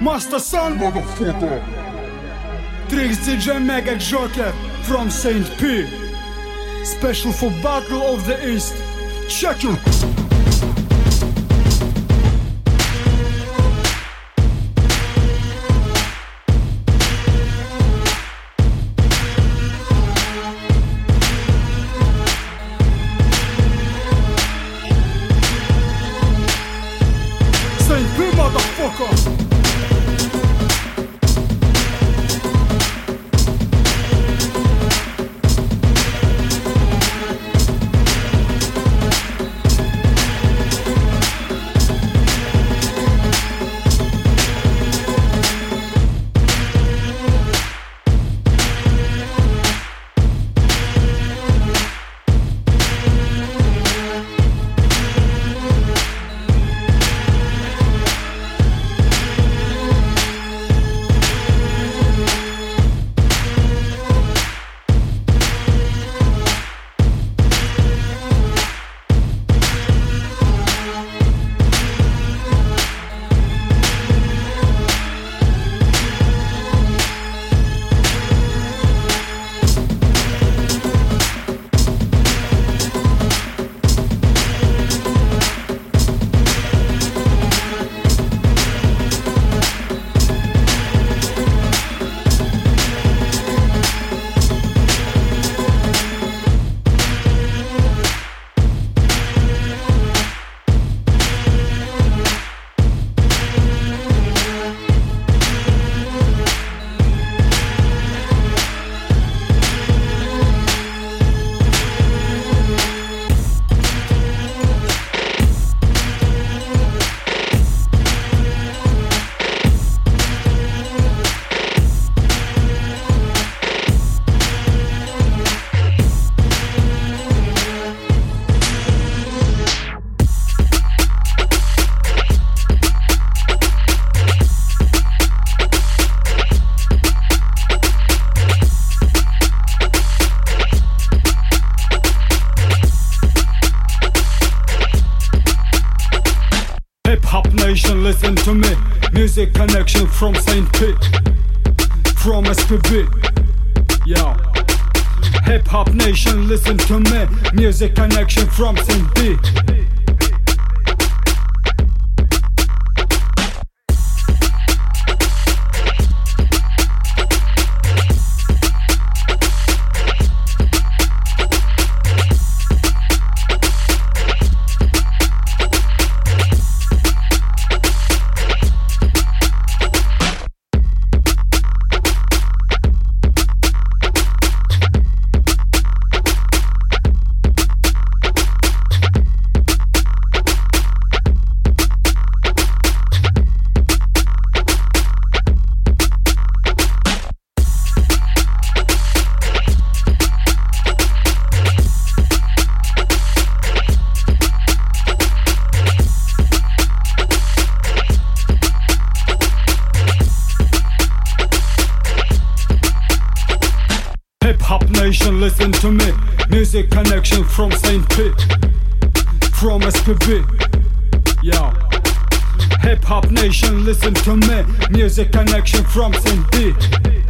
Master Son, motherfucker. Tricks DJ Mega Joker from Saint P. Special for Battle of the East. Check it. From St. Pete, from SPB. Yo. Hip Hop Nation, listen to me. Music connection from St. Pete. listen to me. Music connection from St. Pete, from SPB. Yeah. Hip Hop Nation, listen to me. Music connection from St. Pete.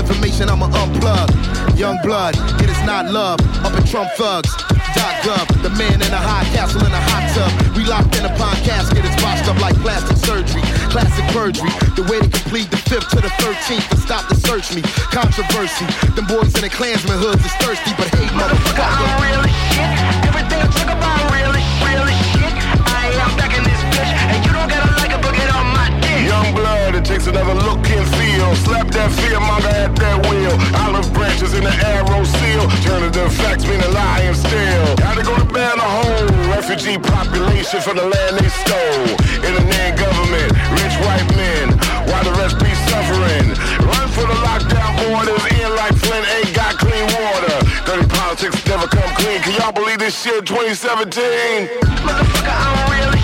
misinformation, I'ma unplug. Young blood, it is not love. Up in Trump thugs. dot Gov, the man in a high castle in a hot tub. We locked in a pine casket, it's washed up like plastic surgery. Classic perjury, the way to complete the fifth to the thirteenth to stop the search me. Controversy, them boys in the Klansman hoods is thirsty, but hate motherfucker. I'm real as shit. Everything I talk about real as real as shit. I am back in this bitch, and you don't takes another look and feel. Slap that fear monger at that wheel. Olive branches in the arrow seal. Turning the facts mean a lie still. Gotta go to bed a whole Refugee population from the land they stole. In the name government, rich white men. While the rest be suffering. Run for the lockdown borders. In like Flint ain't got clean water. Dirty politics never come clean. Can y'all believe this shit 2017? Motherfucker, I'm really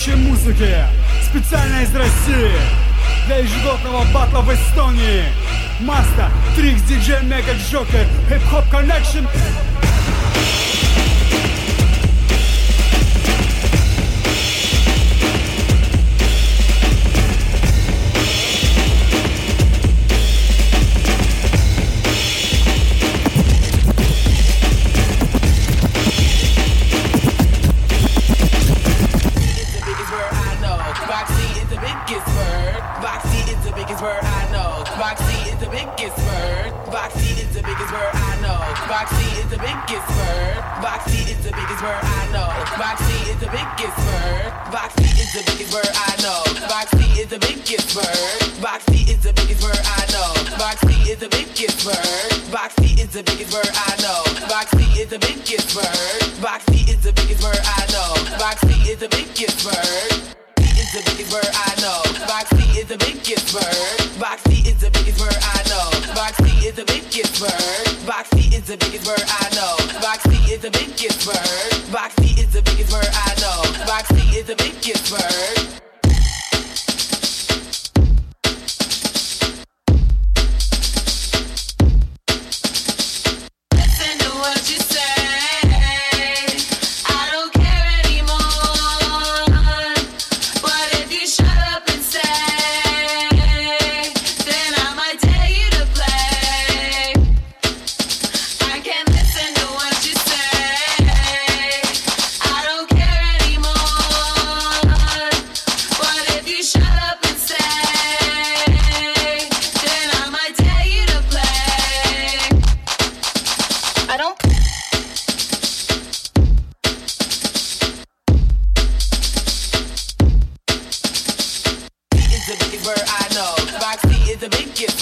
настоящей музыки, специально из России, для ежегодного батла в Эстонии. Маста, Трикс, Диджей, Мега Джокер, Хип-хоп Connection. the biggest word I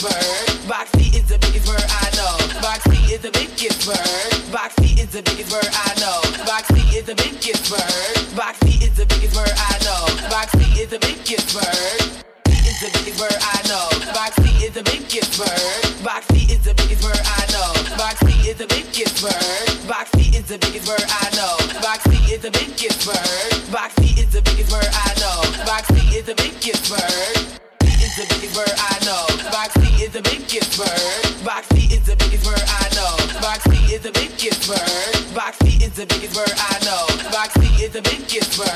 bird. the biggest bird I know. Boxy is the biggest bird.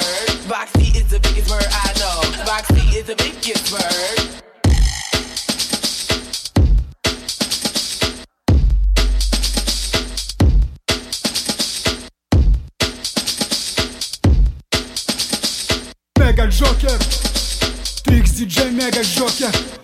Boxy is the biggest bird I know. Boxy is the biggest bird. Mega Joker, Tricks DJ Mega Joker.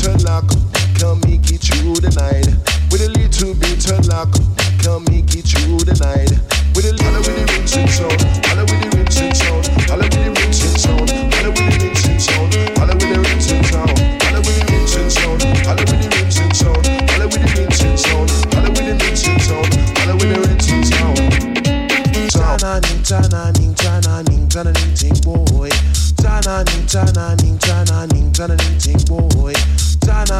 bit of luck, can make it through. With a little bit of luck, come make get you the. With a little with the rich and sound, holla with the rich and sound, holla with the rich and sound, holla with the rich and sound, holla with the rich and sound, holla with the rich and sound, holla with the rich and sound, holla with the rich and sound, holla with the rich and sound, holla with the rich and sound. Boy. Tana ning tana ning tana ning boy.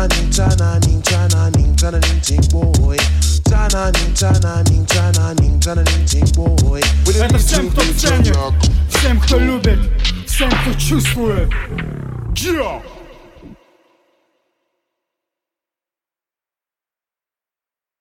Chana ning chana ning chana ning chana ning ting boy. Chana ning chana ning chana boy. Это всем, кто ценит, всем, кто любит, всем, кто чувствует. Yeah!